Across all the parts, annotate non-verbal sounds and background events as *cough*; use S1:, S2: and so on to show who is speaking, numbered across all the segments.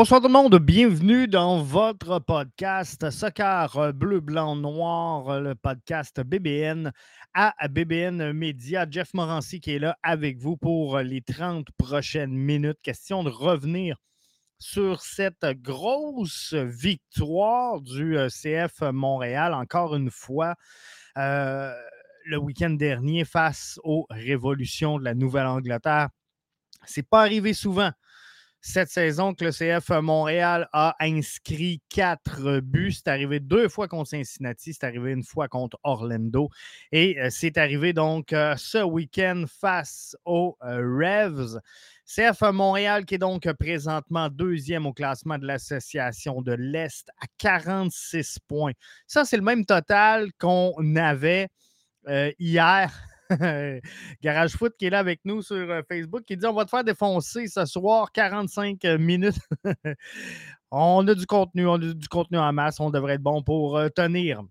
S1: Bonsoir tout le monde, bienvenue dans votre podcast Soccer Bleu, Blanc, Noir, le podcast BBN à BBN Média. Jeff Morancy qui est là avec vous pour les 30 prochaines minutes. Question de revenir sur cette grosse victoire du euh, CF Montréal, encore une fois. Euh, le week-end dernier face aux révolutions de la Nouvelle-Angleterre. C'est pas arrivé souvent cette saison que le CF Montréal a inscrit quatre buts. C'est arrivé deux fois contre Cincinnati, c'est arrivé une fois contre Orlando. Et euh, c'est arrivé donc euh, ce week-end face aux euh, Revs. CF Montréal qui est donc présentement deuxième au classement de l'association de l'Est à 46 points. Ça, c'est le même total qu'on avait hier *laughs* Garage Foot qui est là avec nous sur euh, Facebook, qui dit On va te faire défoncer ce soir 45 euh, minutes. *laughs* on a du contenu, on a du contenu en masse, on devrait être bon pour euh, tenir.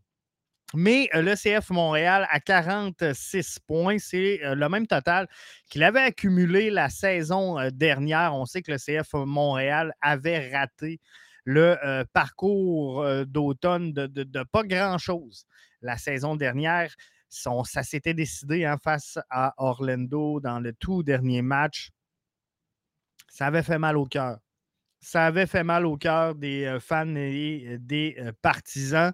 S1: Mais le CF Montréal à 46 points, c'est le même total qu'il avait accumulé la saison dernière. On sait que le CF Montréal avait raté le parcours d'automne de, pas grand-chose la saison dernière ça s'était décidé en hein, face à Orlando dans le tout dernier match. Ça avait fait mal au cœur. Ça avait fait mal au cœur des euh, fans et euh, des euh, partisans.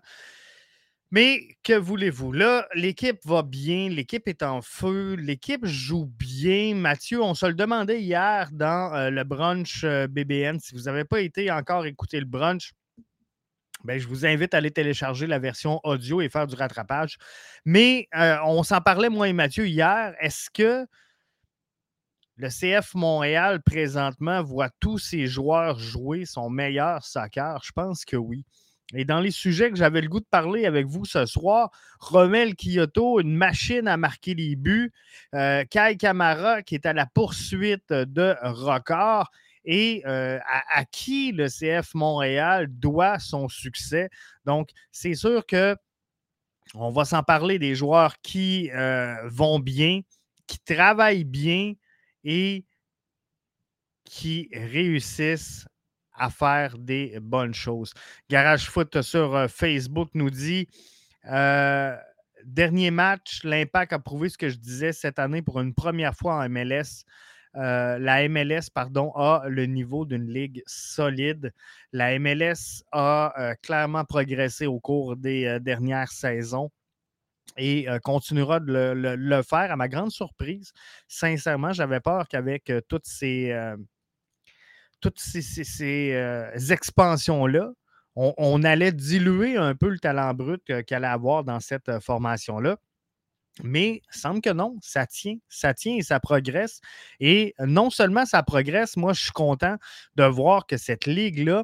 S1: Mais que voulez-vous? Là, l'équipe va bien, l'équipe est en feu, l'équipe joue bien. Mathieu, on se le demandait hier dans le brunch BBN. Si vous n'avez pas été encore écouter le brunch, ben, je vous invite à aller télécharger la version audio et faire du rattrapage. Mais euh, on s'en parlait, moi et Mathieu, hier. Est-ce que le CF Montréal, présentement, voit tous ses joueurs jouer son meilleur soccer? Je pense que oui. Et dans les sujets que j'avais le goût de parler avec vous ce soir, Romel Kyoto, une machine à marquer les buts, euh, Kai Kamara qui est à la poursuite de record et euh, à, qui le CF Montréal doit son succès. Donc, c'est sûr que on va s'en parler des joueurs qui euh, vont bien, qui travaillent bien et qui réussissent à faire des bonnes choses. Garage Foot sur euh, Facebook nous dit dernier match, l'impact a prouvé ce que je disais cette année pour une première fois en MLS. Euh, la MLS pardon, a le niveau d'une ligue solide. La MLS a euh, clairement progressé au cours des euh, dernières saisons et continuera de le, faire à ma grande surprise. Sincèrement, j'avais peur qu'avec toutes ces, toutes ces, expansions-là, on, on, allait diluer un peu le talent brut qu'elle allait avoir dans cette formation-là. Mais semble que non, ça tient, ça tient et ça progresse. Et non seulement ça progresse, moi je suis content de voir que cette ligue-là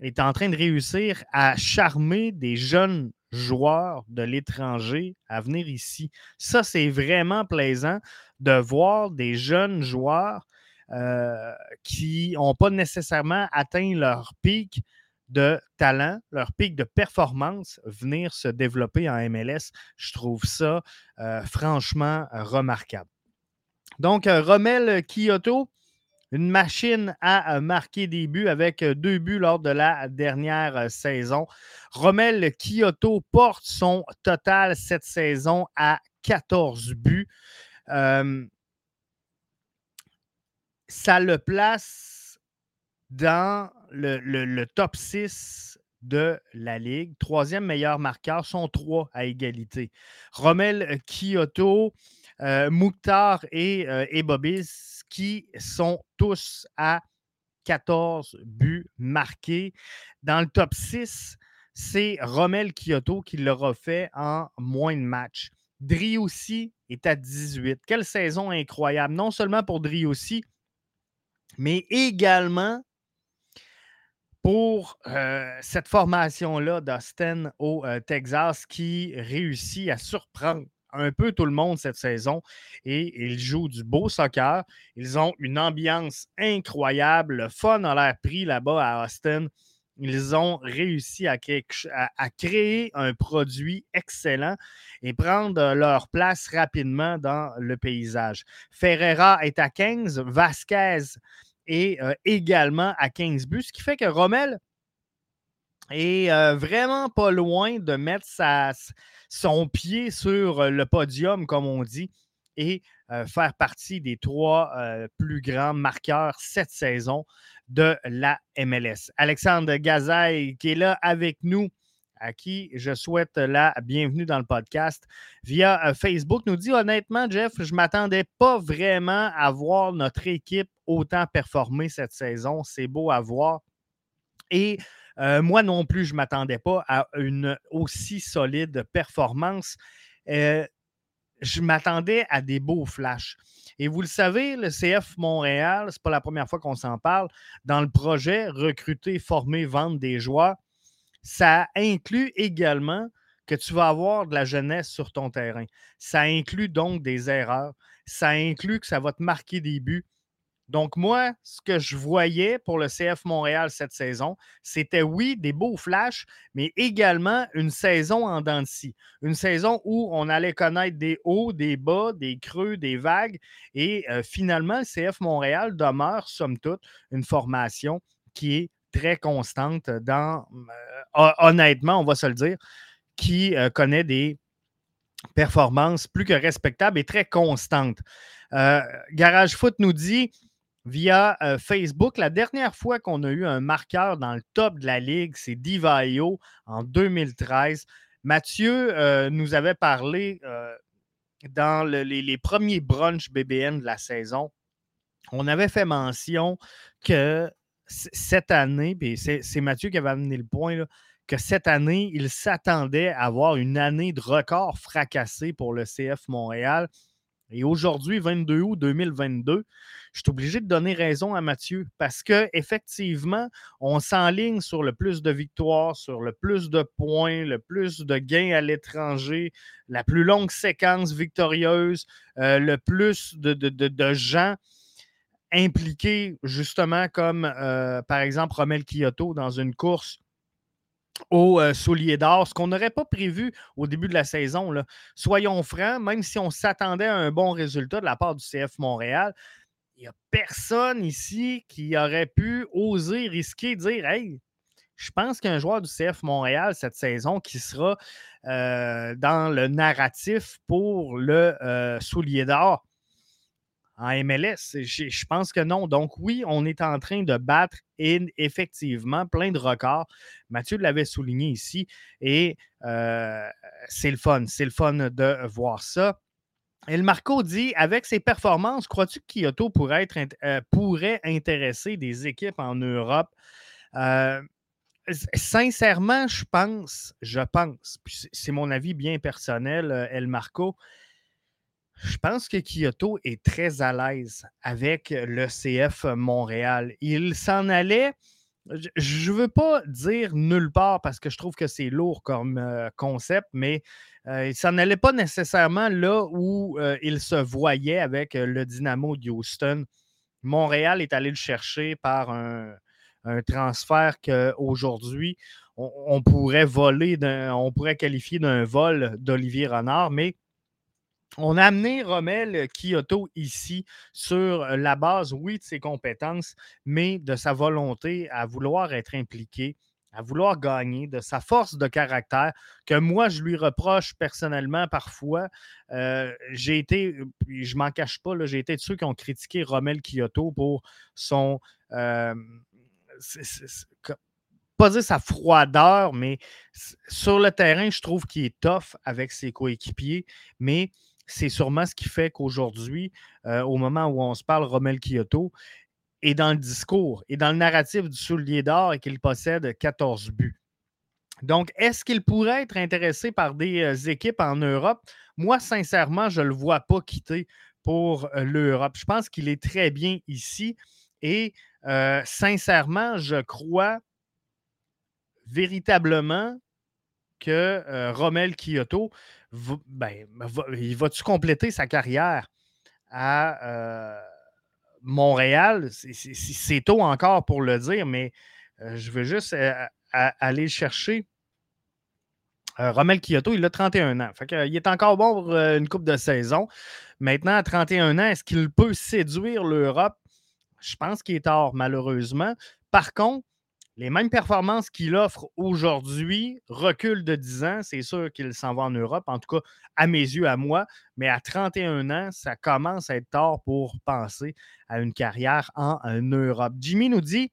S1: est en train de réussir à charmer des jeunes joueurs de l'étranger à venir ici. Ça, c'est vraiment plaisant de voir des jeunes joueurs euh, qui n'ont pas nécessairement atteint leur pic, de talent, leur pic de performance venir se développer en MLS. Je trouve ça euh, franchement remarquable. Donc, euh, Romel Kyoto, une machine à marquer des buts avec deux buts lors de la dernière saison. Romel Kyoto porte son total cette saison à 14 buts. Euh, ça le place dans le, top 6 de la Ligue. Troisième meilleur marqueur, sont trois à égalité. Romel Kyoto, euh, Mouktar et, euh, qui sont tous à 14 buts marqués. Dans le top 6, c'est Romel Kyoto qui l'aura fait en moins de matchs. Driussi est à 18. Quelle saison incroyable, non seulement pour Driussi, mais également pour euh, cette formation-là d'Austin au euh, Texas qui réussit à surprendre un peu tout le monde cette saison et ils jouent du beau soccer. Ils ont une ambiance incroyable. Le fun a l'air pris là-bas à Austin. Ils ont réussi à créer, un produit excellent et prendre leur place rapidement dans le paysage. Ferreira est à 15, Vasquez et également à 15 buts, ce qui fait que Rommel est vraiment pas loin de mettre son pied sur le podium, comme on dit, et faire partie des trois plus grands marqueurs cette saison de la MLS. Alexandre Gazaille qui est là avec nous à qui je souhaite la bienvenue dans le podcast via euh, Facebook, nous dit honnêtement, Jeff, je ne m'attendais pas vraiment à voir notre équipe autant performer cette saison. C'est beau à voir. Et euh, moi non plus, je ne m'attendais pas à une aussi solide performance. Euh, je m'attendais à des beaux flashs. Et vous le savez, le CF Montréal, ce n'est pas la première fois qu'on s'en parle, dans le projet recruter, former, vendre des joueurs, ça inclut également que tu vas avoir de la jeunesse sur ton terrain. Ça inclut donc des erreurs. Ça inclut que ça va te marquer des buts. Donc, moi, ce que je voyais pour le CF Montréal cette saison, c'était oui, des beaux flashs, mais également une saison en dents Une saison où on allait connaître des hauts, des bas, des creux, des vagues. Et euh, finalement, le CF Montréal demeure, somme toute, une formation qui est très constante dans, euh, honnêtement, on va se le dire, qui euh, connaît des performances plus que respectables et très constantes. Euh, Garage Foot nous dit via Facebook, la dernière fois qu'on a eu un marqueur dans le top de la ligue, c'est Divayo en 2013. Mathieu nous avait parlé dans les, les, premiers brunchs BBN de la saison. On avait fait mention que cette année, c'est Mathieu qui avait amené le point, que cette année, il s'attendait à avoir une année de record fracassée pour le CF Montréal. Et aujourd'hui, 22 août 2022, je suis obligé de donner raison à Mathieu parce qu'effectivement, on s'enligne sur le plus de victoires, sur le plus de points, le plus de gains à l'étranger, la plus longue séquence victorieuse, euh, le plus de gens impliqué justement comme euh, par exemple Romel Kyoto dans une course au euh, soulier d'or, ce qu'on n'aurait pas prévu au début de la saison. Soyons francs, même si on s'attendait à un bon résultat de la part du CF Montréal, il n'y a personne ici qui aurait pu oser risquer de dire Hey, je pense qu'un joueur du CF Montréal cette saison qui sera euh, dans le narratif pour le soulier d'or en MLS? Je, pense que non. Donc, oui, on est en train de battre effectivement plein de records. Mathieu l'avait souligné ici et euh, c'est le fun. C'est le fun de voir ça. Et le Marco dit avec ses performances, crois-tu que Kyoto pourrait, être, euh, pourrait intéresser des équipes en Europe? Euh, sincèrement, je pense, je pense, c'est mon avis bien personnel, El Marco, je pense que Kyoto est très à l'aise avec le CF Montréal. Il s'en allait, je ne veux pas dire nulle part parce que je trouve que c'est lourd comme euh, concept, mais euh, il s'en allait pas nécessairement là où euh, il se voyait avec le Dynamo de Houston. Montréal est allé le chercher par un, transfert qu'aujourd'hui, on, on pourrait voler, on pourrait qualifier d'un vol d'Olivier Renard, mais on a amené Rommel Kyoto ici sur la base, oui, de ses compétences, mais de sa volonté à vouloir être impliqué, à vouloir gagner, de sa force de caractère, que moi, je lui reproche personnellement parfois. Euh, j'ai été, je m'en cache pas, j'ai été de ceux qui ont critiqué Rommel Kyoto pour son. Euh, pas dire sa froideur, mais sur le terrain, je trouve qu'il est tough avec ses coéquipiers, mais c'est sûrement ce qui fait qu'aujourd'hui, euh, au moment où on se parle, Romel Kyoto est dans le discours et dans le narratif du soulier d'or et qu'il possède 14 buts. Donc, est-ce qu'il pourrait être intéressé par des euh, équipes en Europe? Moi, sincèrement, je ne le vois pas quitter pour euh, l'Europe. Je pense qu'il est très bien ici et sincèrement, je crois véritablement que Romel Kyoto ben, il va-tu compléter sa carrière à euh, Montréal? C'est tôt encore pour le dire, mais euh, je veux juste euh, aller chercher. Romel Kyoto, il a 31 ans. il est encore bon pour une coupe de saison. Maintenant, à 31 ans, est-ce qu'il peut séduire l'Europe? je pense qu'il est tard, malheureusement. Par contre, les mêmes performances qu'il offre aujourd'hui reculent de 10 ans. C'est sûr qu'il s'en va en Europe, en tout cas à mes yeux, à moi. Mais à 31 ans, ça commence à être tard pour penser à une carrière en, Europe. Jimmy nous dit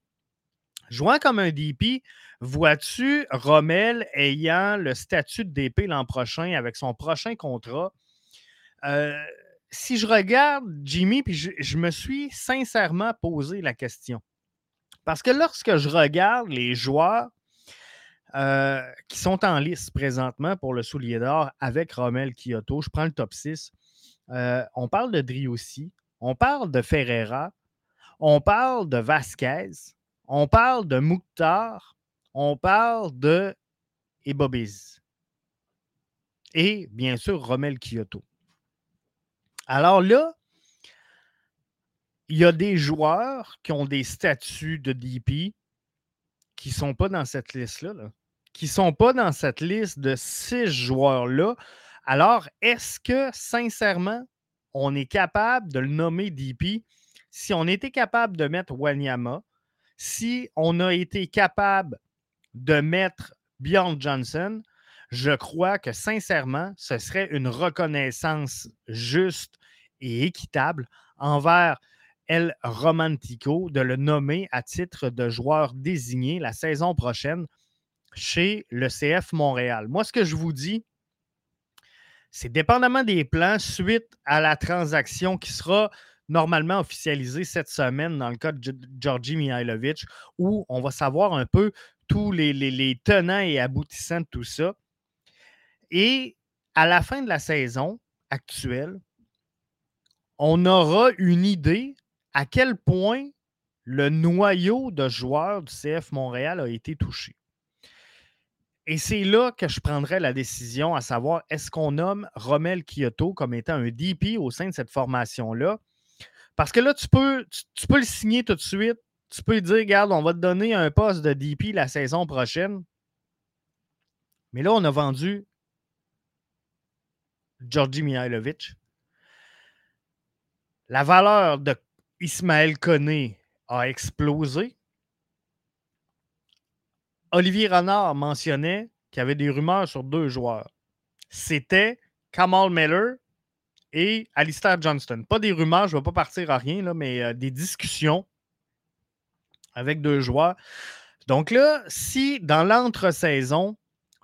S1: Jouant comme un DP, vois-tu Rommel ayant le statut de DP l'an prochain avec son prochain contrat? Euh, si je regarde Jimmy, puis je, me suis sincèrement posé la question. Parce que lorsque je regarde les joueurs euh, qui sont en liste présentement pour le soulier d'or avec Romel Kyoto, je prends le top 6. Euh, on parle de Driussi, on parle de Ferreira, on parle de Vasquez, on parle de Mouktar, on parle de Ebobiz. Et bien sûr, Romel Kyoto. Alors là, il y a des joueurs qui ont des statuts de DP qui ne sont pas dans cette liste-là, qui ne sont pas dans cette liste de six joueurs-là. Alors, est-ce que, sincèrement, on est capable de le nommer DP si on était capable de mettre Wanyama, si on a été capable de mettre Bjorn Johnson, je crois que sincèrement, ce serait une reconnaissance juste et équitable envers El Romantico de le nommer à titre de joueur désigné la saison prochaine chez le CF Montréal. Moi, ce que je vous dis, c'est dépendamment des plans suite à la transaction qui sera normalement officialisée cette semaine dans le cas de Georgi Mihailovic, où on va savoir un peu tous les, les tenants et aboutissants de tout ça. Et à la fin de la saison actuelle, on aura une idée à quel point le noyau de joueurs du CF Montréal a été touché? Et c'est là que je prendrai la décision à savoir est-ce qu'on nomme Romel Kyoto comme étant un DP au sein de cette formation-là? Parce que là, tu peux, tu, peux le signer tout de suite. Tu peux dire, regarde, on va te donner un poste de DP la saison prochaine. Mais là, on a vendu Georgi Mihailovic. La valeur de Ismaël Koné a explosé. Olivier Renard mentionnait qu'il y avait des rumeurs sur deux joueurs. C'était Kamal Miller et Alistair Johnston. Pas des rumeurs, je ne vais pas partir à rien, là, mais euh, des discussions avec deux joueurs. Donc là, si dans l'entre-saison,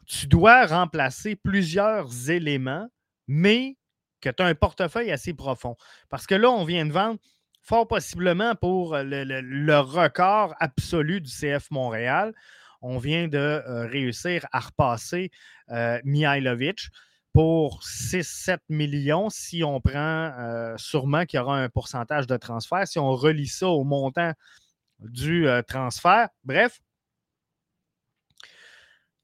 S1: tu dois remplacer plusieurs éléments, mais que tu as un portefeuille assez profond. Parce que là, on vient de vendre fort possiblement pour le, record absolu du CF Montréal. On vient de euh, réussir à repasser euh, Mihailovic pour 6-7 millions si on prend euh, sûrement qu'il y aura un pourcentage de transfert, si on relie ça au montant du transfert. Bref,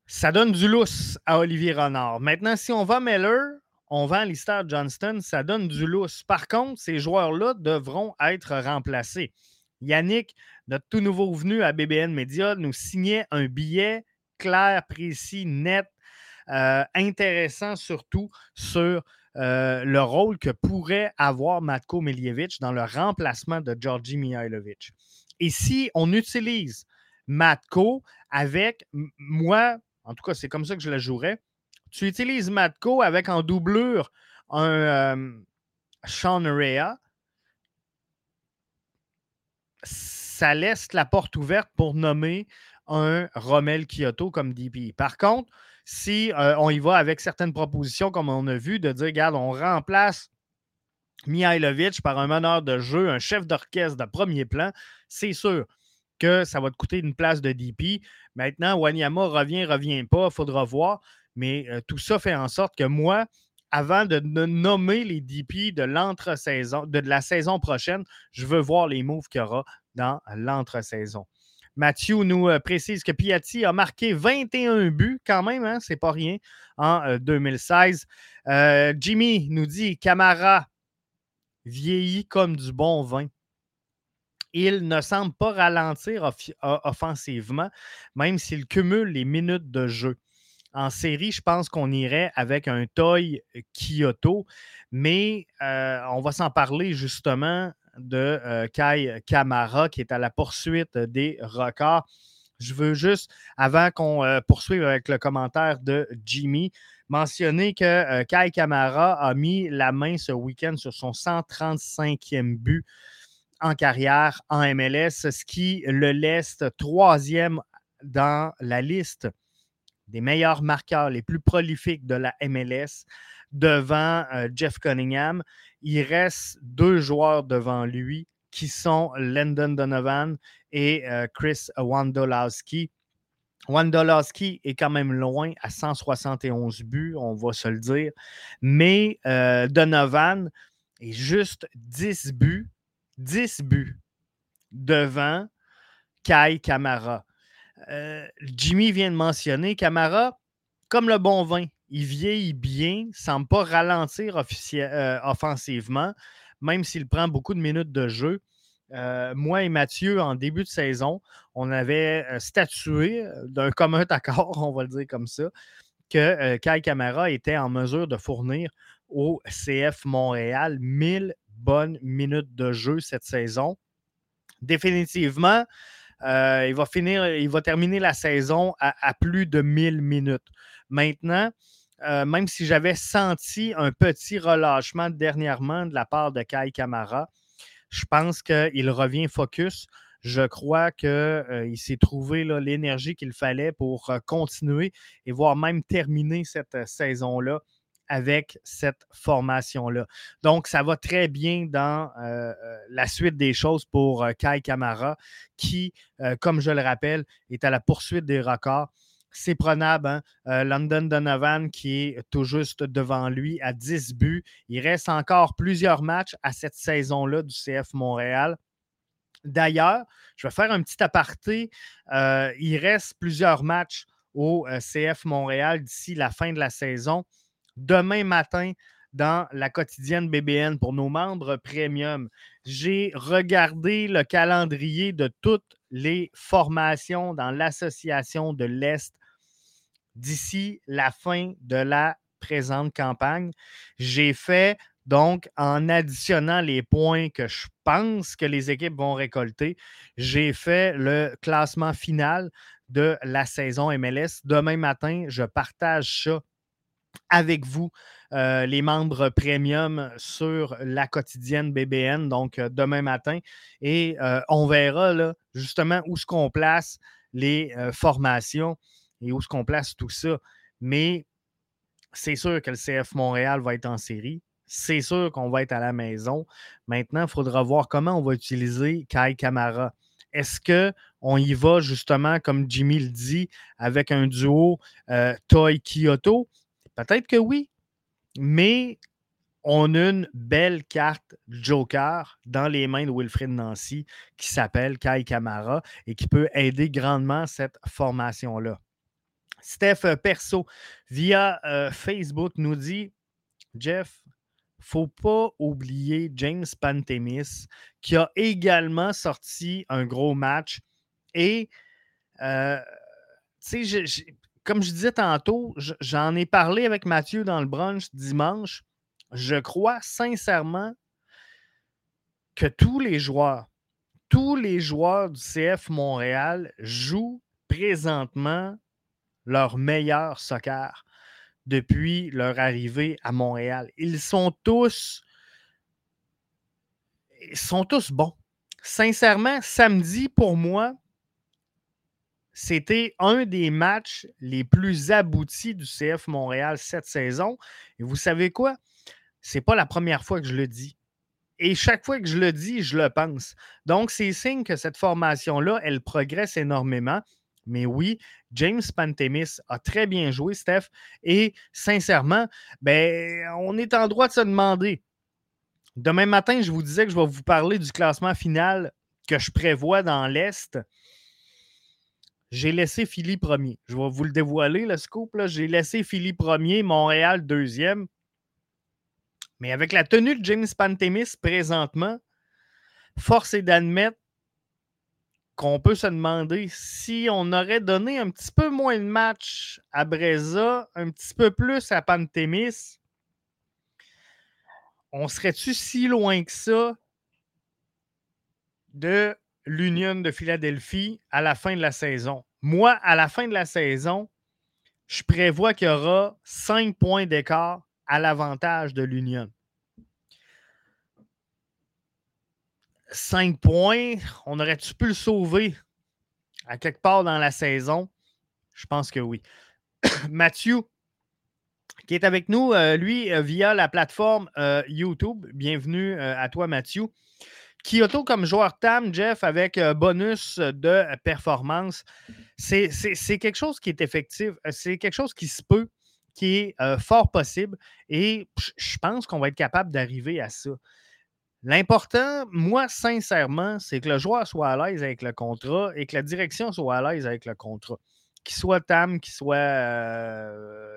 S1: ça donne du lousse à Olivier Renard. Maintenant, si on va Meller, on vend Lister Johnston, ça donne du lousse. Par contre, ces joueurs-là devront être remplacés. Yannick, notre tout nouveau venu à BBN Media, nous signait un billet clair, précis, net, euh, intéressant surtout sur euh, le rôle que pourrait avoir Matko Miljevic dans le remplacement de Georgi Mihailovic. Et si on utilise Matko avec moi, en tout cas, c'est comme ça que je le jouerais, tu utilises Matko avec en doublure un euh, Sean Rea, ça laisse la porte ouverte pour nommer un Rommel Kyoto comme DP. Par contre, si euh, on y va avec certaines propositions, comme on a vu, de dire, regarde, on remplace Mihailovic par un meneur de jeu, un chef d'orchestre de premier plan, c'est sûr que ça va te coûter une place de DP. Maintenant, Wanyama revient, revient pas, il faudra voir. Mais tout ça fait en sorte que moi, avant de nommer les DP de la saison prochaine, je veux voir les moves qu'il y aura dans l'entre-saison. Mathieu nous précise que Piatti a marqué 21 buts quand même, hein, c'est pas rien, en 2016. Jimmy nous dit Camara vieillit comme du bon vin. Il ne semble pas ralentir offensivement, même s'il cumule les minutes de jeu. En série, je pense qu'on irait avec un Toy Kyoto, mais euh, on va s'en parler justement de euh, Kai Kamara qui est à la poursuite des records. Je veux juste, avant qu'on euh, poursuive avec le commentaire de Jimmy, mentionner que Kai Kamara a mis la main ce week-end sur son 135e but en carrière en MLS, ce qui le laisse troisième dans la liste des meilleurs marqueurs les plus prolifiques de la MLS devant euh, Jeff Cunningham. Il reste deux joueurs devant lui qui sont Landon Donovan et euh, Chris Wandolowski. Wandolowski est quand même loin à 171 buts, on va se le dire. Mais euh, Donovan est juste 10 buts, 10 buts devant Kai Kamara. Euh, Jimmy vient de mentionner, Camara, comme le bon vin, il vieillit bien, semble pas ralentir euh, offensivement, même s'il prend beaucoup de minutes de jeu. Euh, moi et Mathieu, en début de saison, on avait statué d'un commun accord, *laughs* on va le dire comme ça, que Kai Camara était en mesure de fournir au CF Montréal 1000 bonnes minutes de jeu cette saison. Définitivement, euh, il, va finir, il va terminer la saison à, plus de 1000 minutes. Maintenant, euh, même si j'avais senti un petit relâchement dernièrement de la part de Kai Kamara, je pense qu'il revient focus. Je crois qu'il euh, s'est trouvé l'énergie qu'il fallait pour continuer et voire même terminer cette saison-là avec cette formation-là. Donc, ça va très bien dans euh, euh, la suite des choses pour euh, Kai Kamara, qui, comme je le rappelle, est à la poursuite des records. C'est prenable. Hein? London Donovan qui est tout juste devant lui à 10 buts. Il reste encore plusieurs matchs à cette saison-là du CF Montréal. D'ailleurs, je vais faire un petit aparté. il reste plusieurs matchs au CF Montréal d'ici la fin de la saison demain matin dans la quotidienne BBN pour nos membres premium. J'ai regardé le calendrier de toutes les formations dans l'association de l'Est d'ici la fin de la présente campagne. J'ai fait donc en additionnant les points que je pense que les équipes vont récolter, j'ai fait le classement final de la saison MLS. Demain matin, je partage ça avec vous, euh, les membres premium sur la quotidienne BBN, donc euh, demain matin. Et euh, on verra là, justement où ce qu'on place les formations et où ce qu'on place tout ça. Mais c'est sûr que le CF Montréal va être en série. C'est sûr qu'on va être à la maison. Maintenant, il faudra voir comment on va utiliser Kai Kamara. Est-ce qu'on y va justement, comme Jimmy le dit, avec un duo Toy Kyoto? Peut-être que oui, mais on a une belle carte Joker dans les mains de Wilfred Nancy qui s'appelle Kai Kamara et qui peut aider grandement cette formation-là. Steph euh, Perso, via euh, Facebook, nous dit Jeff, faut pas oublier James Pantemis qui a également sorti un gros match. Et, euh, tu sais, comme je disais tantôt, j'en ai parlé avec Mathieu dans le brunch dimanche. Je crois sincèrement que tous les joueurs, tous les joueurs du CF Montréal jouent présentement leur meilleur soccer depuis leur arrivée à Montréal. Ils sont tous ils sont tous bons. Sincèrement, samedi pour moi, c'était un des matchs les plus aboutis du CF Montréal cette saison. Et vous savez quoi? C'est pas la première fois que je le dis. Et chaque fois que je le dis, je le pense. Donc, c'est signe que cette formation-là, elle progresse énormément. Mais oui, James Pantemis a très bien joué, Steph. Et sincèrement, ben, on est en droit de se demander. Demain matin, je vous disais que je vais vous parler du classement final que je prévois dans l'Est j'ai laissé Philly premier. Je vais vous le dévoiler, le scoop. J'ai laissé Philly premier, Montréal deuxième. Mais avec la tenue de James Pantemis présentement, force est d'admettre qu'on peut se demander si on aurait donné un petit peu moins de match à Breza, un petit peu plus à Pantemis, on serait-tu si loin que ça de l'Union de Philadelphie à la fin de la saison. Moi, à la fin de la saison, je prévois qu'il y aura 5 points d'écart à l'avantage de l'Union. 5 points, on aurait-tu pu le sauver à quelque part dans la saison? Je pense que oui. *coughs* Mathieu, qui est avec nous, euh, lui, euh, via la plateforme euh, YouTube. Bienvenue à toi, Mathieu. Kyoto comme joueur TAM, Jeff, avec bonus de performance, c'est quelque chose qui est effectif, c'est quelque chose qui se peut, qui est fort possible et je pense qu'on va être capable d'arriver à ça. L'important, moi, sincèrement, c'est que le joueur soit à l'aise avec le contrat et que la direction soit à l'aise avec le contrat. Qu'il soit TAM, qu'il soit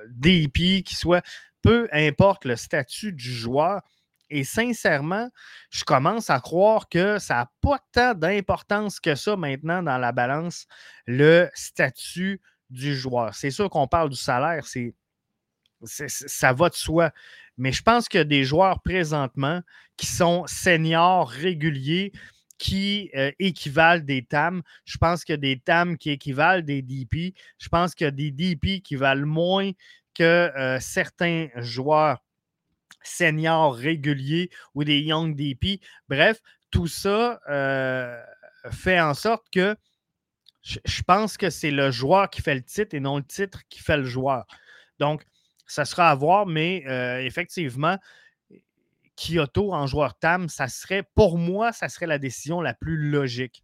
S1: DP, qu'il soit peu importe le statut du joueur, et sincèrement, je commence à croire que ça n'a pas tant d'importance que ça maintenant dans la balance, le statut du joueur. C'est sûr qu'on parle du salaire, c'est, ça va de soi. Mais je pense qu'il y a des joueurs présentement qui sont seniors réguliers qui euh, équivalent des TAM. Je pense qu'il y a des TAM qui équivalent des DP. Je pense qu'il y a des DP qui valent moins que euh, certains joueurs seniors réguliers ou des young DP. Bref, tout ça euh, fait en sorte que je, pense que c'est le joueur qui fait le titre et non le titre qui fait le joueur. Donc, ça sera à voir, mais euh, effectivement, Kyoto en joueur TAM, ça serait, pour moi, ça serait la décision la plus logique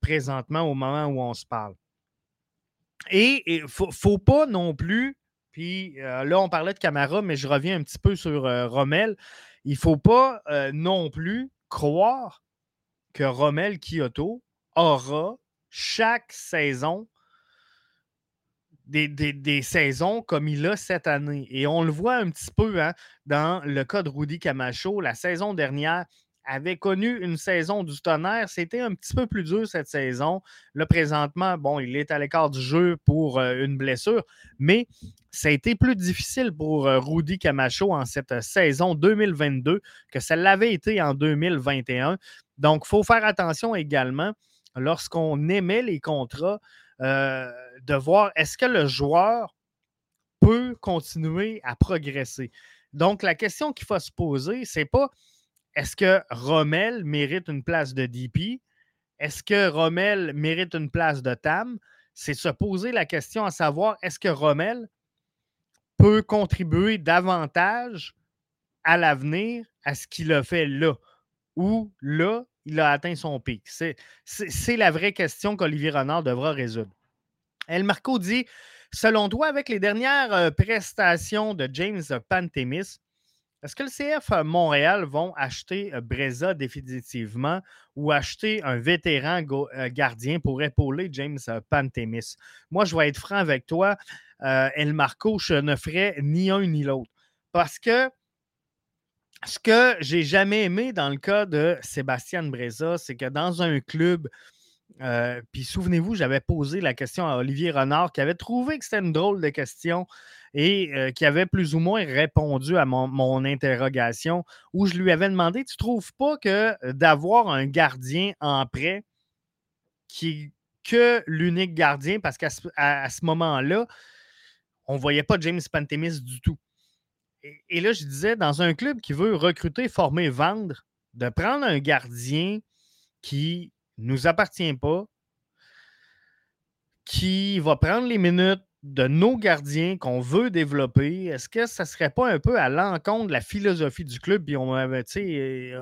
S1: présentement au moment où on se parle. Et il ne faut, pas non plus puis euh, là, on parlait de Camara, mais je reviens un petit peu sur euh, Rommel. Il ne faut pas euh, non plus croire que Rommel Kyoto aura chaque saison des, saisons comme il a cette année. Et on le voit un petit peu hein, dans le cas de Rudy Camacho. La saison dernière, avait connu une saison du tonnerre. C'était un petit peu plus dur cette saison. Là, présentement, bon, il est à l'écart du jeu pour euh, une blessure, mais ça a été plus difficile pour euh, Rudy Camacho en cette saison 2022 que ça l'avait été en 2021. Donc, il faut faire attention également lorsqu'on émet les contrats euh, de voir est-ce que le joueur peut continuer à progresser. Donc, la question qu'il faut se poser, c'est pas est-ce que Rommel mérite une place de DP? Est-ce que Rommel mérite une place de TAM? C'est se poser la question à savoir est-ce que Rommel peut contribuer davantage à l'avenir à ce qu'il a fait là? Ou là, il a atteint son pic? C'est la vraie question qu'Olivier Renard devra résoudre. El Marco dit Selon toi, avec les dernières euh, prestations de James Pantemis, est-ce que le CF euh, Montréal vont acheter euh, Breza définitivement ou acheter un vétéran euh, gardien pour épauler James Pantemis? Moi, je vais être franc avec toi, El Marco, je ne ferai ni un ni l'autre. Parce que ce que j'ai jamais aimé dans le cas de Sébastien Breza, c'est que dans un club, puis souvenez-vous, j'avais posé la question à Olivier Renard qui avait trouvé que c'était une drôle de question et euh, qui avait plus ou moins répondu à mon, interrogation où je lui avais demandé Tu trouves pas que euh, d'avoir un gardien en prêt qui est que l'unique gardien, parce qu'à ce, moment-là, on ne voyait pas James Pantemis du tout. Et, et, là, je disais, dans un club qui veut recruter, former, vendre, de prendre un gardien qui nous appartient pas, qui va prendre les minutes, de nos gardiens qu'on veut développer, est-ce que ça ne serait pas un peu à l'encontre de la philosophie du club? Puis on avait,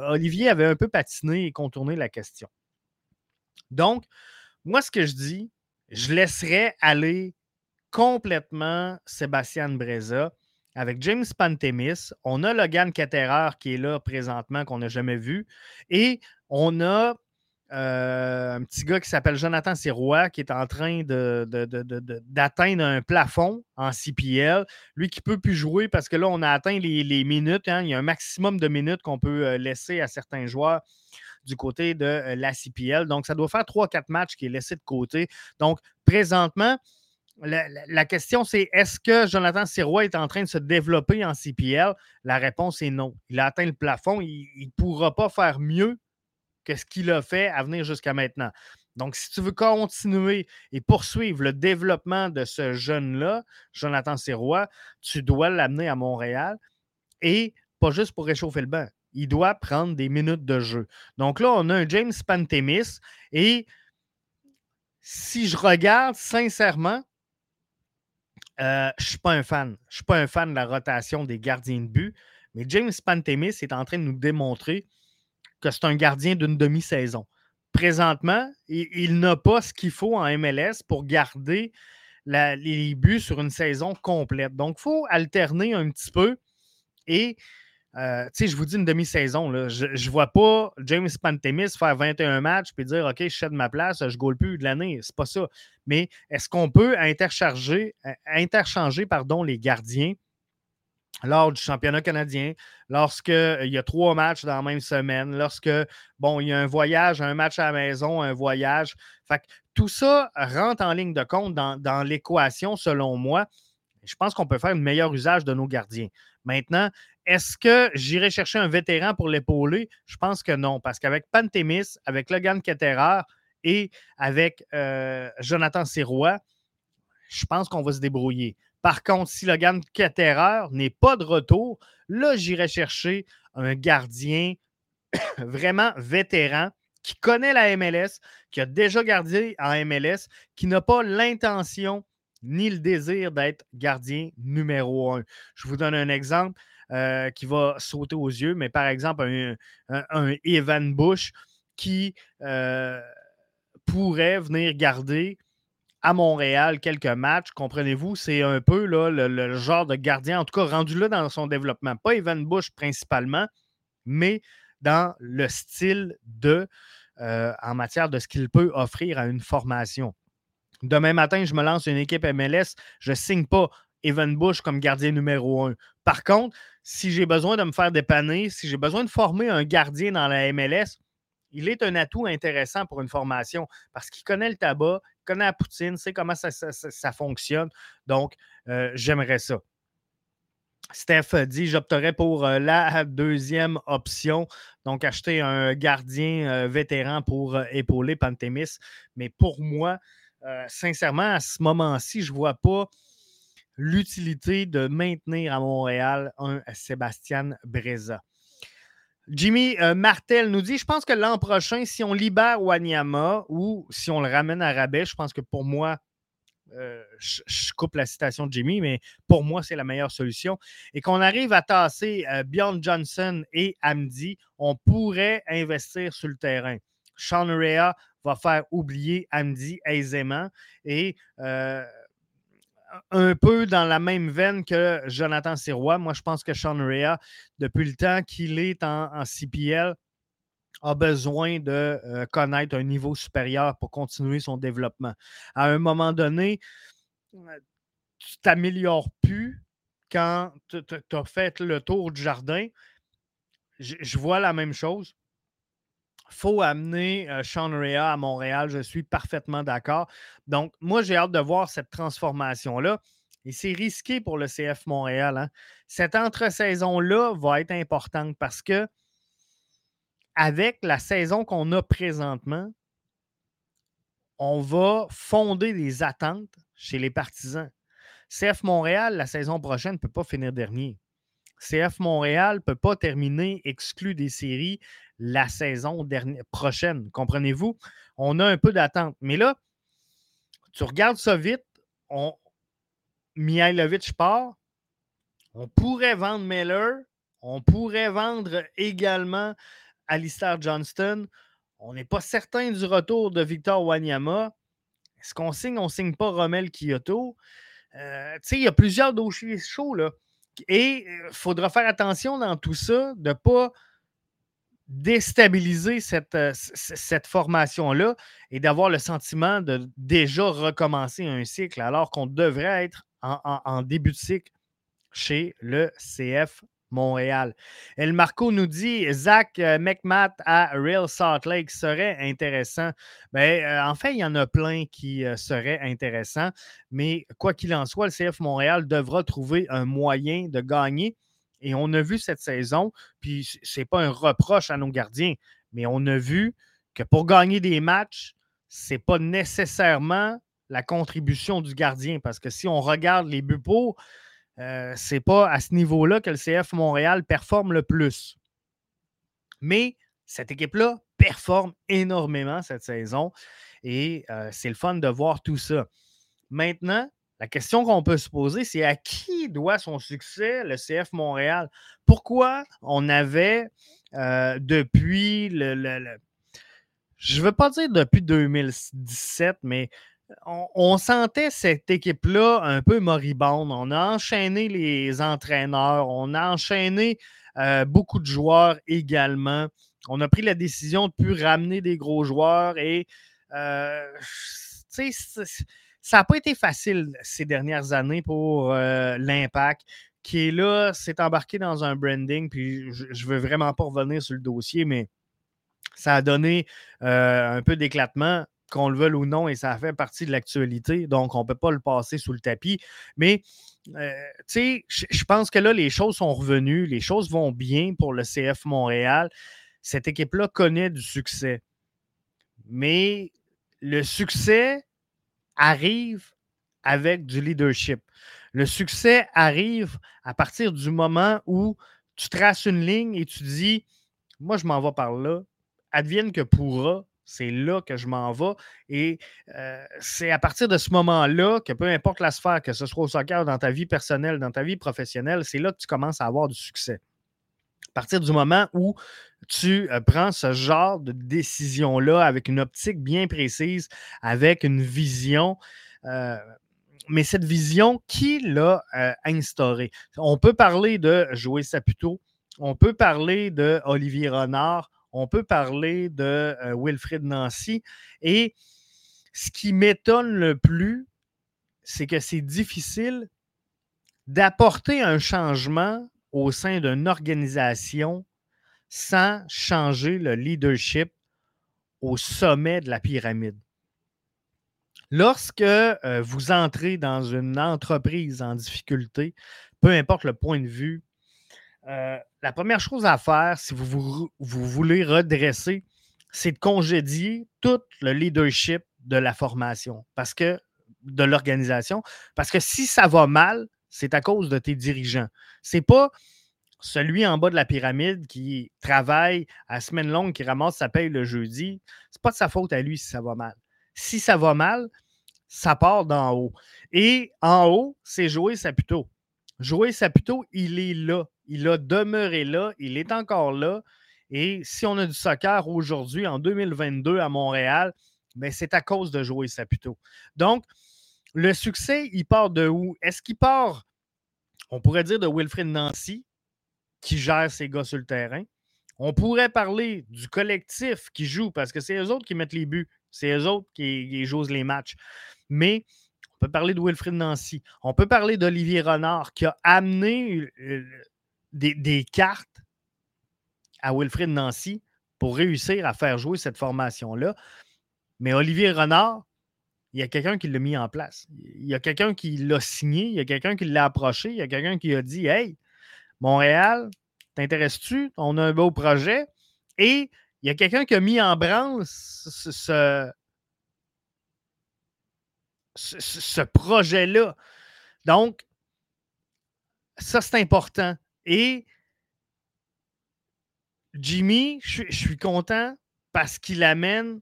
S1: Olivier avait un peu patiné et contourné la question. Donc, moi, ce que je dis, je laisserais aller complètement Sébastien Breza avec James Pantemis. On a Logan Caterer qui est là présentement, qu'on n'a jamais vu. Et on a euh, un petit gars qui s'appelle Jonathan Sirois qui est en train d'atteindre un plafond en CPL. Lui qui ne peut plus jouer parce que là, on a atteint les, minutes. Hein. Il y a un maximum de minutes qu'on peut euh, laisser à certains joueurs du côté de euh, la CPL. Donc, ça doit faire 3-4 matchs qui est laissé de côté. Donc, présentement, la, question, c'est est-ce que Jonathan Sirois est en train de se développer en CPL? La réponse est non. Il a atteint le plafond. Il ne pourra pas faire mieux que ce qu'il a fait à venir jusqu'à maintenant. Donc, si tu veux continuer et poursuivre le développement de ce jeune-là, Jonathan Sirois, tu dois l'amener à Montréal et pas juste pour réchauffer le banc. Il doit prendre des minutes de jeu. Donc là, on a un James Pantemis et si je regarde sincèrement, euh, je ne suis pas un fan. Je ne suis pas un fan de la rotation des gardiens de but, mais James Pantemis est en train de nous démontrer que c'est un gardien d'une demi-saison. Présentement, il, n'a pas ce qu'il faut en MLS pour garder les buts sur une saison complète. Donc, il faut alterner un petit peu. Et, euh, tu sais, je vous dis une demi-saison. Je ne vois pas James Pantemis faire 21 matchs et dire OK, je de ma place, je goal plus de l'année. C'est pas ça. Mais est-ce qu'on peut interchanger pardon, les gardiens lors du championnat canadien, lorsqu'il euh, y a trois matchs dans la même semaine, lorsque, bon, il y a un voyage, un match à la maison, un voyage. Fait tout ça rentre en ligne de compte dans, l'équation, selon moi. Je pense qu'on peut faire un meilleur usage de nos gardiens. Maintenant, est-ce que j'irai chercher un vétéran pour l'épauler? Je pense que non, parce qu'avec Pantémis, avec Logan Ketterer et avec euh, Jonathan Sirois, je pense qu'on va se débrouiller. Par contre, si Logan Ketterer n'est pas de retour, là, j'irai chercher un gardien *coughs* vraiment vétéran qui connaît la MLS, qui a déjà gardé en MLS, qui n'a pas l'intention ni le désir d'être gardien numéro un. Je vous donne un exemple euh, qui va sauter aux yeux, mais par exemple, un, Evan Bush qui euh, pourrait venir garder à Montréal quelques matchs. Comprenez-vous, c'est un peu là, le, genre de gardien, en tout cas rendu là dans son développement. Pas Evan Bush principalement, mais dans le style de, euh, en matière de ce qu'il peut offrir à une formation. Demain matin, je me lance une équipe MLS, je ne signe pas Evan Bush comme gardien numéro un. Par contre, si j'ai besoin de me faire dépanner, si j'ai besoin de former un gardien dans la MLS, il est un atout intéressant pour une formation parce qu'il connaît le tabac, connaît la poutine, sait comment ça, fonctionne. Donc, euh, j'aimerais ça. Steph dit j'opterais pour euh, la *laughs* deuxième option, donc acheter un gardien euh, vétéran pour épauler Pantémis. Mais pour moi, sincèrement, à ce moment-ci, je ne vois pas l'utilité de maintenir à Montréal un Sébastien Breza. Jimmy euh, Martel nous dit Je pense que l'an prochain, si on libère Wanyama ou si on le ramène à rabais, je pense que pour moi, euh, je, coupe la citation de Jimmy, mais pour moi, c'est la meilleure solution. Et qu'on arrive à tasser euh, Bjorn Johnson et Amdi, on pourrait investir sur le terrain. Sean Rea va faire oublier Amdi aisément et un peu dans la même veine que Jonathan Sirois. Moi, je pense que Sean Rea, depuis le temps qu'il est en, CPL, a besoin de euh, connaître un niveau supérieur pour continuer son développement. À un moment donné, euh, tu t'améliores plus quand tu as fait le tour du jardin. Je vois la même chose faut amener euh, Sean Rea à Montréal. Je suis parfaitement d'accord. Donc, moi, j'ai hâte de voir cette transformation-là. Et c'est risqué pour le CF Montréal. Hein. Cette entre-saison-là va être importante parce que, avec la saison qu'on a présentement, on va fonder des attentes chez les partisans. CF Montréal, la saison prochaine, ne peut pas finir dernier. CF Montréal ne peut pas terminer exclu des séries la saison prochaine. Comprenez-vous? On a un peu d'attente. Mais là, tu regardes ça vite, on, Mihailovic part, on pourrait vendre Miller, on pourrait vendre également Alistair Johnston. On n'est pas certain du retour de Victor Wanyama. Est-ce qu'on signe, on ne signe pas Romel Kyoto? Euh, il y a plusieurs dossiers chauds. Et il euh, faudra faire attention dans tout ça de ne pas déstabiliser cette, euh, cette formation-là et d'avoir le sentiment de déjà recommencer un cycle alors qu'on devrait être en, début de cycle chez le CF Montréal. El Marco nous dit Zach euh, McMath à Real Salt Lake serait intéressant. Ben, euh, en fait, il y en a plein qui seraient intéressants, mais quoi qu'il en soit, le CF Montréal devra trouver un moyen de gagner Et on a vu cette saison, puis ce n'est pas un reproche à nos gardiens, mais on a vu que pour gagner des matchs, ce n'est pas nécessairement la contribution du gardien. Parce que si on regarde les buts pour, euh, ce n'est pas à ce niveau-là que le CF Montréal performe le plus. Mais cette équipe-là performe énormément cette saison et euh, c'est le fun de voir tout ça. Maintenant, la question qu'on peut se poser, c'est à qui doit son succès le CF Montréal? Pourquoi on avait euh, depuis le, je ne veux pas dire depuis 2017, mais on, sentait cette équipe-là un peu moribonde. On a enchaîné les entraîneurs, on a enchaîné euh, beaucoup de joueurs également. On a pris la décision de plus ramener des gros joueurs et euh, ça n'a pas été facile ces dernières années pour euh, l'impact qui est là, s'est embarqué dans un branding, puis je ne veux vraiment pas revenir sur le dossier, mais ça a donné euh, un peu d'éclatement, qu'on le veuille ou non, et ça fait partie de l'actualité, donc on ne peut pas le passer sous le tapis. Mais, tu sais, je pense que là, les choses sont revenues, les choses vont bien pour le CF Montréal. Cette équipe-là connaît du succès. Mais le succès arrive avec du leadership. Le succès arrive à partir du moment où tu traces une ligne et tu dis Moi, je m'en vais par là. Advienne que pourra, c'est là que je m'en vais. Et euh, c'est à partir de ce moment-là que peu importe la sphère, que ce soit au soccer, dans ta vie personnelle, dans ta vie professionnelle, c'est là que tu commences à avoir du succès. À partir du moment où tu euh, prends ce genre de décision-là avec une optique bien précise, avec une vision. Euh, mais cette vision, qui l'a euh, instaurée? On peut parler de Joey Saputo, on peut parler de Olivier Renard, on peut parler de Wilfrid Nancy. Et ce qui m'étonne le plus, c'est que c'est difficile d'apporter un changement au sein d'une organisation sans changer le leadership au sommet de la pyramide. Lorsque euh, vous entrez dans une entreprise en difficulté, peu importe le point de vue, euh, la première chose à faire, si vous, voulez redresser, c'est de congédier tout le leadership de la formation, parce que de l'organisation, parce que si ça va mal, c'est à cause de tes dirigeants. C'est pas celui en bas de la pyramide qui travaille à semaine longue, qui ramasse sa paye le jeudi, c'est pas de sa faute à lui si ça va mal. Si ça va mal, ça part d'en haut. Et en haut, c'est Joey Saputo. Joey Saputo, il est là. Il a demeuré là. Il est encore là. Et si on a du soccer aujourd'hui, en 2022 à Montréal, ben c'est à cause de Joey Saputo. Donc, le succès, il part de où? Est-ce qu'il part, on pourrait dire, de Wilfred Nancy, qui gère ses gars sur le terrain. On pourrait parler du collectif qui joue parce que c'est eux autres qui mettent les buts. C'est eux autres qui, jouent les matchs. Mais on peut parler de Wilfrid Nancy. On peut parler d'Olivier Renard qui a amené euh, des, cartes à Wilfrid Nancy pour réussir à faire jouer cette formation-là. Mais Olivier Renard, il y a quelqu'un qui l'a mis en place. Il y a quelqu'un qui l'a signé, il y a quelqu'un qui l'a approché, il y a quelqu'un qui a dit Hey, Montréal, t'intéresses-tu? On a un beau projet. Et il y a quelqu'un qui a mis en branle ce, projet-là. Donc, ça, c'est important. Et Jimmy, je suis content parce qu'il amène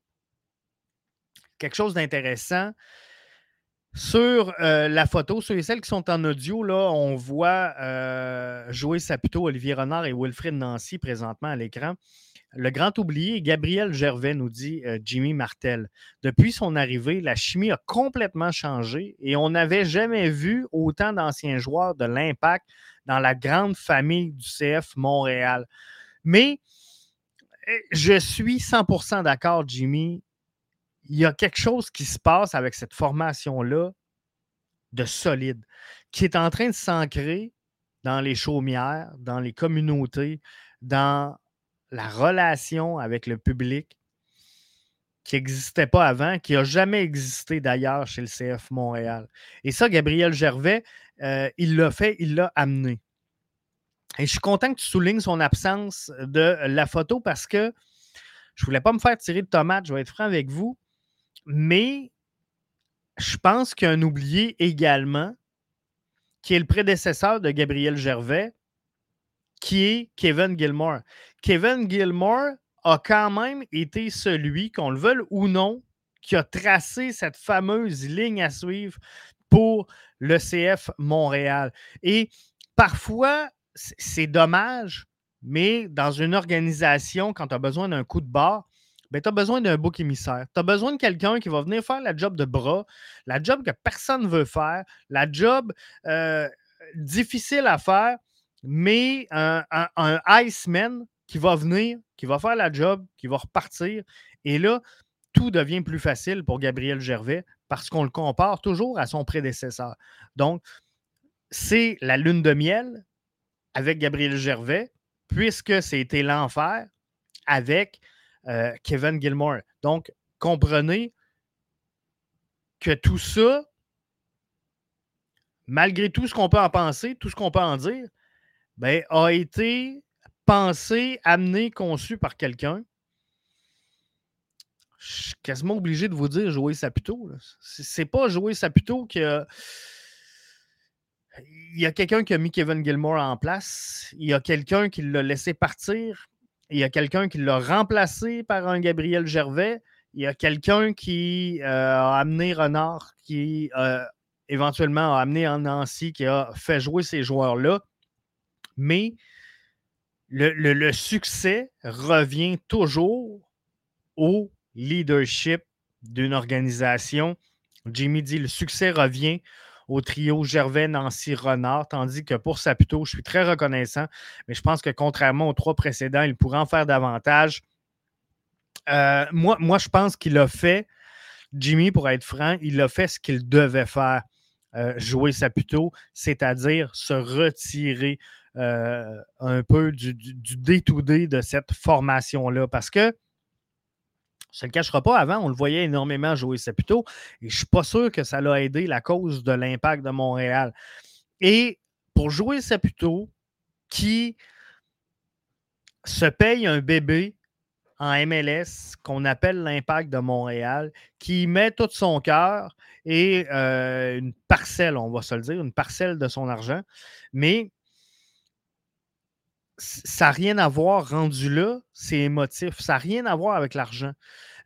S1: quelque chose d'intéressant. Sur euh, la photo, sur celles qui sont en audio, là, on voit euh, Joey Saputo, Olivier Renard et Wilfrid Nancy présentement à l'écran. Le grand oublié, Gabriel Gervais, nous dit euh, Jimmy Martel. Depuis son arrivée, la chimie a complètement changé et on n'avait jamais vu autant d'anciens joueurs de l'impact dans la grande famille du CF Montréal. Mais je suis 100% d'accord, Jimmy il y a quelque chose qui se passe avec cette formation-là de solide, qui est en train de s'ancrer dans les chaumières, dans les communautés, dans la relation avec le public qui n'existait pas avant, qui n'a jamais existé d'ailleurs chez le CF Montréal. Et ça, Gabriel Gervais, euh, il l'a fait, il l'a amené. Et je suis content que tu soulignes son absence de la photo parce que je ne voulais pas me faire tirer de tomate, je vais être franc avec vous. Mais je pense qu'il y a un oublié également, qui est le prédécesseur de Gabriel Gervais, qui est Kevin Gilmore. Kevin Gilmore a quand même été celui, qu'on le veuille ou non, qui a tracé cette fameuse ligne à suivre pour le CF Montréal. Et parfois, c'est dommage, mais dans une organisation, quand tu as besoin d'un coup de barre, ben, tu as besoin d'un bouc émissaire. Tu as besoin de quelqu'un qui va venir faire la job de bras, la job que personne ne veut faire, la job euh, difficile à faire, mais un, un, Iceman qui va venir, qui va faire la job, qui va repartir. Et là, tout devient plus facile pour Gabriel Gervais parce qu'on le compare toujours à son prédécesseur. Donc, c'est la lune de miel avec Gabriel Gervais, puisque c'était l'enfer avec euh, Kevin Gilmore. Donc, comprenez que tout ça, malgré tout ce qu'on peut en penser, tout ce qu'on peut en dire, ben, a été pensé, amené, conçu par quelqu'un. Je suis quasiment obligé de vous dire jouer Saputo. C'est pas jouer Saputo que. Il y a quelqu'un qui a mis Kevin Gilmore en place. Il y a quelqu'un qui l'a laissé partir. Il y a quelqu'un qui l'a remplacé par un Gabriel Gervais. Il y a quelqu'un qui euh, a amené Renard, qui euh, éventuellement a amené Nancy, qui a fait jouer ces joueurs-là. Mais le, succès revient toujours au leadership d'une organisation. Jimmy dit le succès revient au trio Gervais, Nancy, Renard, tandis que pour Saputo, je suis très reconnaissant, mais je pense que contrairement aux trois précédents, il pourrait en faire davantage. Euh, moi, je pense qu'il a fait, Jimmy, pour être franc, il a fait ce qu'il devait faire, euh, jouer Saputo, c'est-à-dire se retirer euh, un peu du day-to-day de cette formation-là. Parce que, ne le cachera pas, avant, on le voyait énormément jouer Saputo, et je ne suis pas sûr que ça l'a aidé la cause de l'impact de Montréal. Et pour jouer Saputo, qui se paye un bébé en MLS qu'on appelle l'impact de Montréal, qui met tout son cœur et euh, une parcelle, on va se le dire, une parcelle de son argent, mais ça n'a rien à voir rendu là, c'est émotif. Ça n'a rien à voir avec l'argent.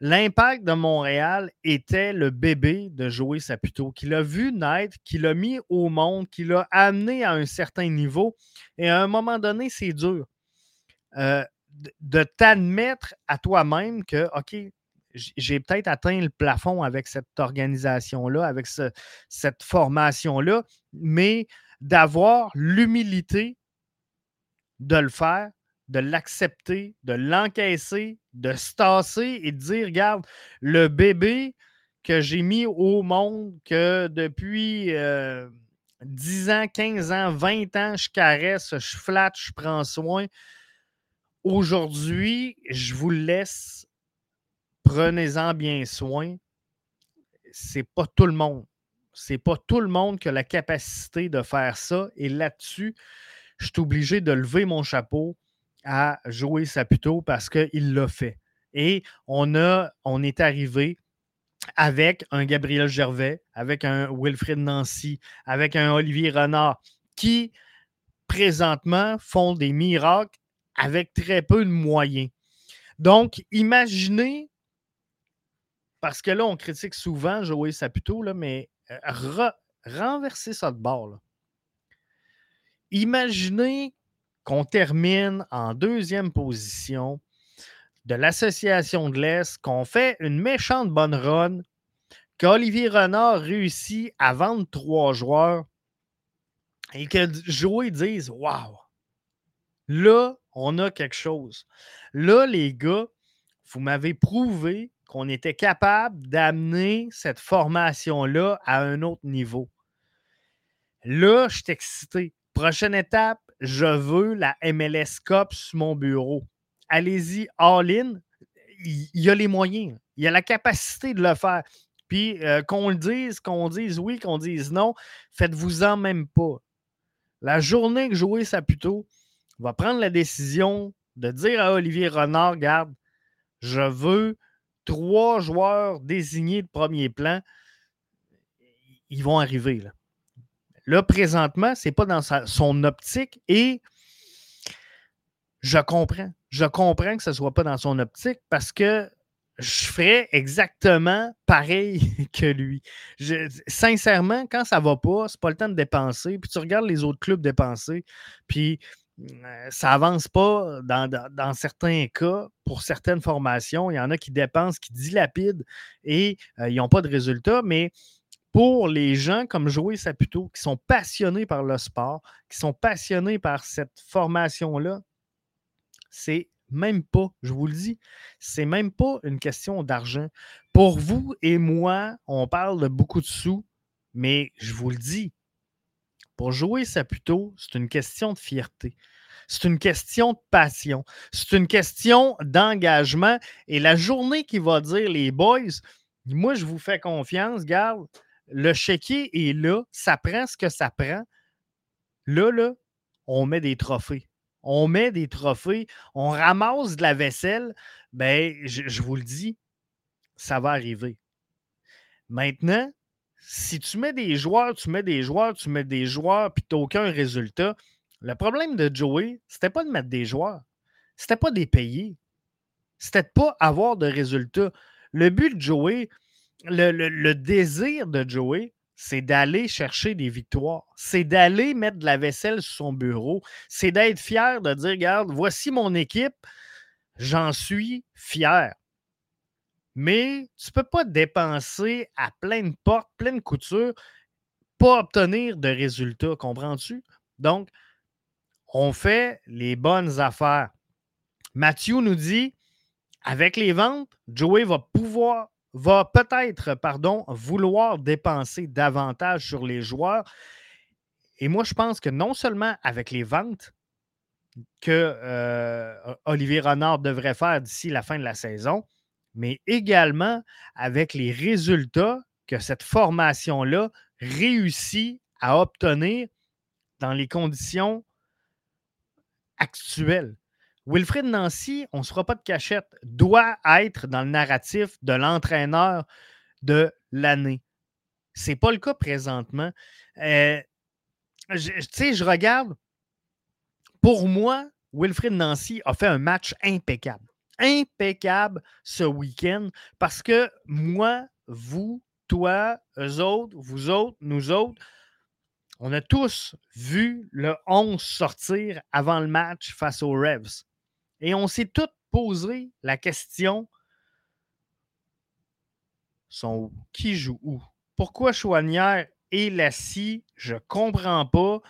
S1: L'impact de Montréal était le bébé de Joey Saputo, qu'il a vu naître, qu'il a mis au monde, qu'il a amené à un certain niveau. Et à un moment donné, c'est dur euh, de t'admettre à toi-même que, OK, j'ai peut-être atteint le plafond avec cette organisation-là, avec cette formation-là, mais d'avoir l'humilité de le faire, de l'accepter, de l'encaisser, de se tasser et de dire, regarde, le bébé que j'ai mis au monde, que depuis 10 euh, ans, 15 ans, 20 ans, je caresse, je flatte, je prends soin. Aujourd'hui, je vous laisse. Prenez-en bien soin. C'est pas tout le monde. C'est pas tout le monde qui a la capacité de faire ça. Et là-dessus, je suis obligé de lever mon chapeau à Joey Saputo parce qu'il l'a fait. Et on, est arrivé avec un Gabriel Gervais, avec un Wilfred Nancy, avec un Olivier Renard, qui présentement font des miracles avec très peu de moyens. Donc, imaginez, parce que là, on critique souvent Joey Saputo, mais euh, renverser ça de bord. Imaginez qu'on termine en deuxième position de l'Association de l'Est, qu'on fait une méchante bonne run, qu'Olivier Renard réussit à vendre trois joueurs et que Joey dise Waouh, là, on a quelque chose. Là, les gars, vous m'avez prouvé qu'on était capable d'amener cette formation-là à un autre niveau. Là, je suis excité. Prochaine étape, je veux la MLS Cup sur mon bureau. Allez-y, all-in. Il y a les moyens. Il y a la capacité de le faire. Puis euh, qu'on le dise, qu'on dise oui, qu'on dise non, faites-vous-en même pas. La journée que jouer Saputo va prendre la décision de dire à Olivier Renard, regarde, je veux trois joueurs désignés de premier plan, ils vont arriver. Là, là présentement, ce n'est pas dans son optique et je comprends. Je comprends que ce ne soit pas dans son optique parce que je ferais exactement pareil *laughs* que lui. sincèrement, quand ça ne va pas, c'est pas le temps de dépenser. Puis tu regardes les autres clubs dépenser, puis euh, ça avance pas dans, certains cas pour certaines formations. Il y en a qui dépensent, qui dilapident et euh, ils n'ont pas de résultats. Mais pour les gens comme Joey Saputo, qui sont passionnés par le sport, qui sont passionnés par cette formation-là, c'est même pas, je vous le dis, c'est même pas une question d'argent. Pour vous et moi, on parle de beaucoup de sous, mais je vous le dis, pour jouer Saputo, c'est une question de fierté. C'est une question de passion. C'est une question d'engagement. Et la journée qui va dire les boys, moi, je vous fais confiance, garde, le chéquier est là, ça prend ce que ça prend. Là, là, on met des trophées. On met des trophées, on ramasse de la vaisselle. Ben, je, vous le dis, ça va arriver. Maintenant, si tu mets des joueurs, tu mets des joueurs, tu mets des joueurs, puis tu n'as aucun résultat, le problème de Joey, c'était pas de mettre des joueurs. C'était pas des payer. C'était de pas avoir de résultats. Le but de Joey, le, désir de Joey, c'est d'aller chercher des victoires. C'est d'aller mettre de la vaisselle sur son bureau. C'est d'être fier de dire, regarde, voici mon équipe, j'en suis fier. Mais tu ne peux pas dépenser à pleine porte, pleine couture, pas obtenir de résultats, comprends-tu? Donc, on fait les bonnes affaires. Mathieu nous dit, avec les ventes, Joey va pouvoir, va peut-être, pardon, vouloir dépenser davantage sur les joueurs. Et moi, je pense que non seulement avec les ventes que euh, Olivier Renard devrait faire d'ici la fin de la saison, mais également avec les résultats que cette formation-là réussit à obtenir dans les conditions actuel. Wilfred Nancy, on ne se fera pas de cachette, doit être dans le narratif de l'entraîneur de l'année. Ce n'est pas le cas présentement. Euh, tu sais, je regarde. Pour moi, Wilfred Nancy a fait un match impeccable. Impeccable ce week-end parce que moi, vous, toi, eux autres, vous autres, nous autres, on a tous vu le 11 sortir avant le match face aux Revs. Et on s'est tous posé la question Qui joue où? Pourquoi Chouanière et Lassie? Je ne comprends pas.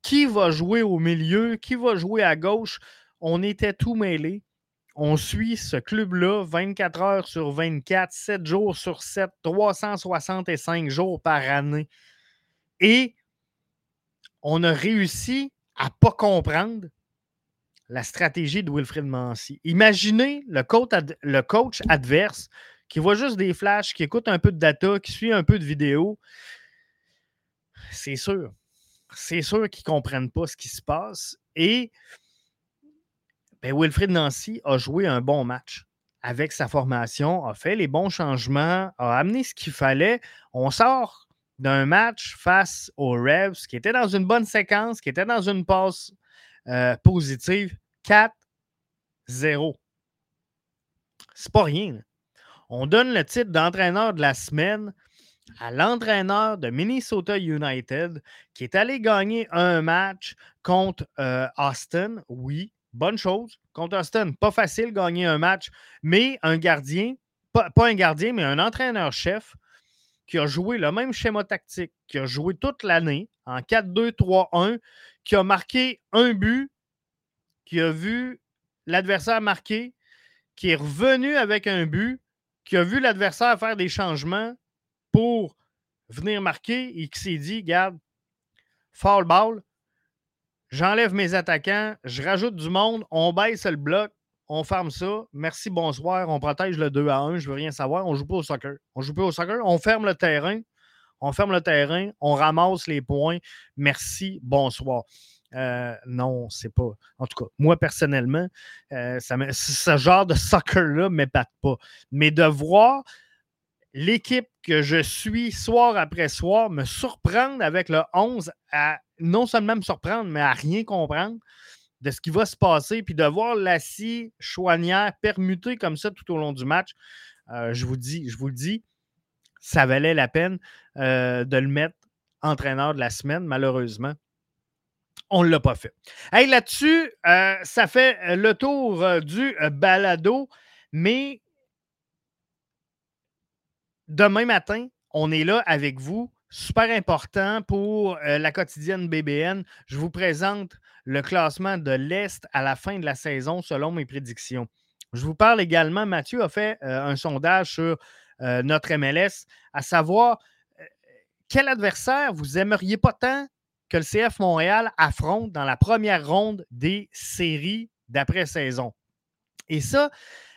S1: Qui va jouer au milieu? Qui va jouer à gauche? On était tout mêlés. On suit ce club-là 24 heures sur 24, 7 jours sur 7, 365 jours par année. Et on a réussi à ne pas comprendre la stratégie de Wilfred Mancy. Imaginez le coach, le coach adverse qui voit juste des flashs, qui écoute un peu de data, qui suit un peu de vidéo. C'est sûr. C'est sûr qu'ils ne comprennent pas ce qui se passe. Et ben, Wilfred Nancy a joué un bon match avec sa formation, a fait les bons changements, a amené ce qu'il fallait. On sort d'un match face aux Revs qui était dans une bonne séquence, qui était dans une passe euh, positive. 4-0. C'est pas rien. On donne le titre d'entraîneur de la semaine à l'entraîneur de Minnesota United qui est allé gagner un match contre euh, Austin. Oui, bonne chose. Contre Austin, pas facile gagner un match, mais un gardien, pas un gardien, mais un entraîneur-chef qui a joué le même schéma tactique, qui a joué toute l'année en 4-2-3-1, qui a marqué un but, qui a vu l'adversaire marquer, qui est revenu avec un but, qui a vu l'adversaire faire des changements pour venir marquer et qui s'est dit, garde, foul ball, j'enlève mes attaquants, je rajoute du monde, on baisse le bloc, on ferme ça. Merci, bonsoir. On protège le 2 à 1. Je veux rien savoir. On joue pas au soccer. On joue pas au soccer. On ferme le terrain. On ferme le terrain. On ramasse les points. Merci, bonsoir. Euh, non, c'est pas. En tout cas, moi personnellement, euh, ça ce genre de soccer-là ne m'épate pas. Mais de voir l'équipe que je suis soir après soir me surprendre avec le 11 à non seulement me surprendre, mais à rien comprendre de ce qui va se passer, puis de voir Lassie Chouanière permuter comme ça tout au long du match, euh, je vous dis, je vous le dis, ça valait la peine de le mettre entraîneur de la semaine, malheureusement. On ne l'a pas fait. Hey, là-dessus, euh, ça fait euh, le tour euh, du balado, mais demain matin, on est là avec vous. Super important pour la quotidienne BBN. Je vous présente le classement de l'Est à la fin de la saison selon mes prédictions. Je vous parle également, Mathieu a fait un sondage sur notre MLS, à savoir quel adversaire vous aimeriez pas tant que le CF Montréal affronte dans la première ronde des séries d'après-saison. Et ça,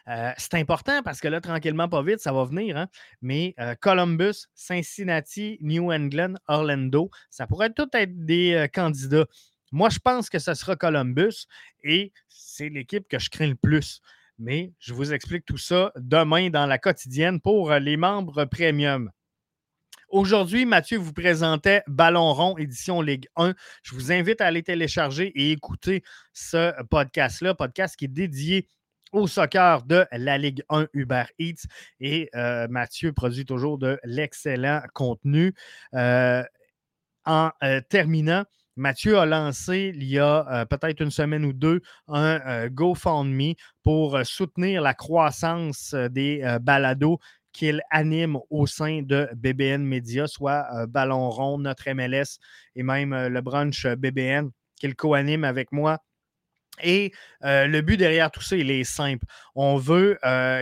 S1: euh, c'est important parce que là, tranquillement, pas vite, ça va venir. Hein. Mais euh, Columbus, Cincinnati, New England, Orlando, ça pourrait tout être des euh, candidats. Moi, je pense que ce sera Columbus et c'est l'équipe que je crains le plus. Mais je vous explique tout ça demain dans la quotidienne pour les membres premium. Aujourd'hui, Mathieu vous présentait Ballon rond, édition Ligue 1. Je vous invite à aller télécharger et écouter ce podcast-là, podcast qui est dédié au soccer de la Ligue 1 Uber Eats. Et euh, Mathieu produit toujours de l'excellent contenu. Euh, en euh, terminant, Mathieu a lancé il y a peut-être une semaine ou deux un GoFundMe pour soutenir la croissance des balados qu'il anime au sein de BBN Media, soit euh, Ballon Rond, notre MLS et même euh, le brunch euh, BBN qu'il co-anime avec moi. Et le but derrière tout ça, il est simple. On veut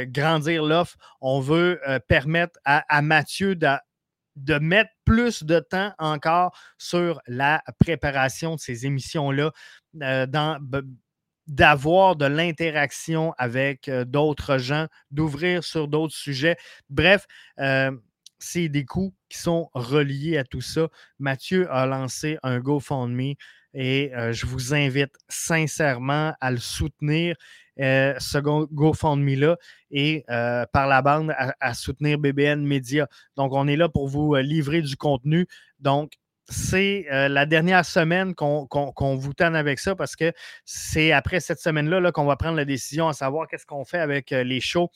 S1: grandir l'offre, on veut permettre à, Mathieu de, de, mettre plus de temps encore sur la préparation de ces émissions-là, dans d'avoir de l'interaction avec d'autres gens, d'ouvrir sur d'autres sujets. Bref, c'est des coûts qui sont reliés à tout ça. Mathieu a lancé un GoFundMe et je vous invite sincèrement à le soutenir, ce GoFundMe-là, et par la bande à, soutenir BBN Media. Donc, on est là pour vous livrer du contenu. Donc, c'est euh, la dernière semaine qu'on vous tanne avec ça parce que c'est après cette semaine-là qu'on va prendre la décision à savoir qu'est-ce qu'on fait avec euh, les shows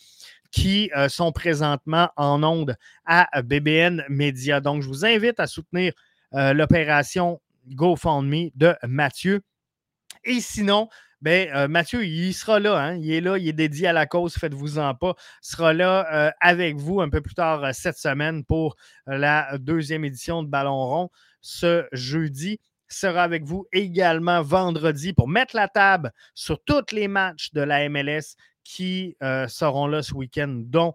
S1: qui euh, sont présentement en onde à BBN Media. Donc, je vous invite à soutenir l'opération GoFundMe de Mathieu. Et sinon, ben, Mathieu, il sera là. Hein. Il est là, il est dédié à la cause, faites-vous-en pas. Il sera là avec vous un peu plus tard cette semaine pour la deuxième édition de Ballon rond ce jeudi sera avec vous également vendredi pour mettre la table sur tous les matchs de la MLS qui euh, seront là ce week-end, dont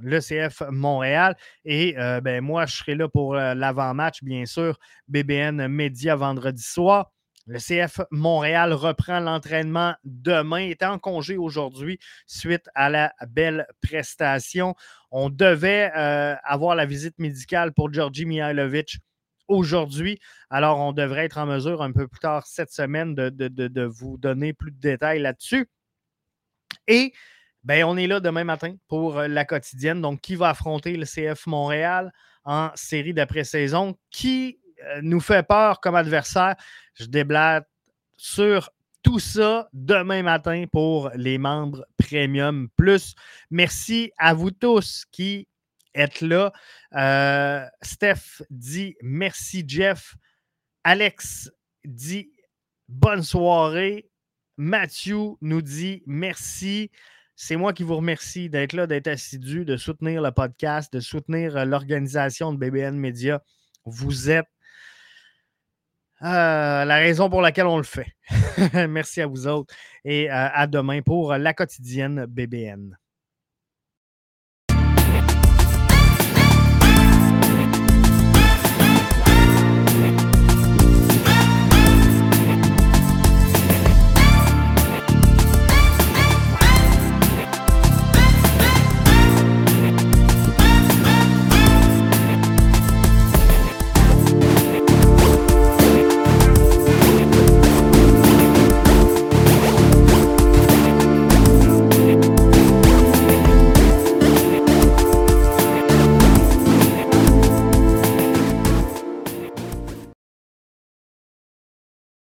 S1: le CF Montréal. Et euh, ben, moi, je serai là pour euh, l'avant-match, bien sûr, BBN Média vendredi soir. Le CF Montréal reprend l'entraînement demain, est en congé aujourd'hui suite à la belle prestation. On devait avoir la visite médicale pour Georgi Mihailovic aujourd'hui. Alors, on devrait être en mesure un peu plus tard cette semaine de, vous donner plus de détails là-dessus. Et ben, on est là demain matin pour euh, la quotidienne. Donc, qui va affronter le CF Montréal en série d'après-saison? Qui euh, nous fait peur comme adversaire? Je déblate sur tout ça demain matin pour les membres Premium Plus. Merci à vous tous qui être là. Euh, Steph dit merci, Jeff. Alex dit bonne soirée. Mathieu nous dit merci. C'est moi qui vous remercie d'être là, d'être assidu, de soutenir le podcast, de soutenir euh, l'organisation de BBN Media. Vous êtes euh, la raison pour laquelle on le fait. *laughs* merci à vous autres et à demain pour la quotidienne BBN.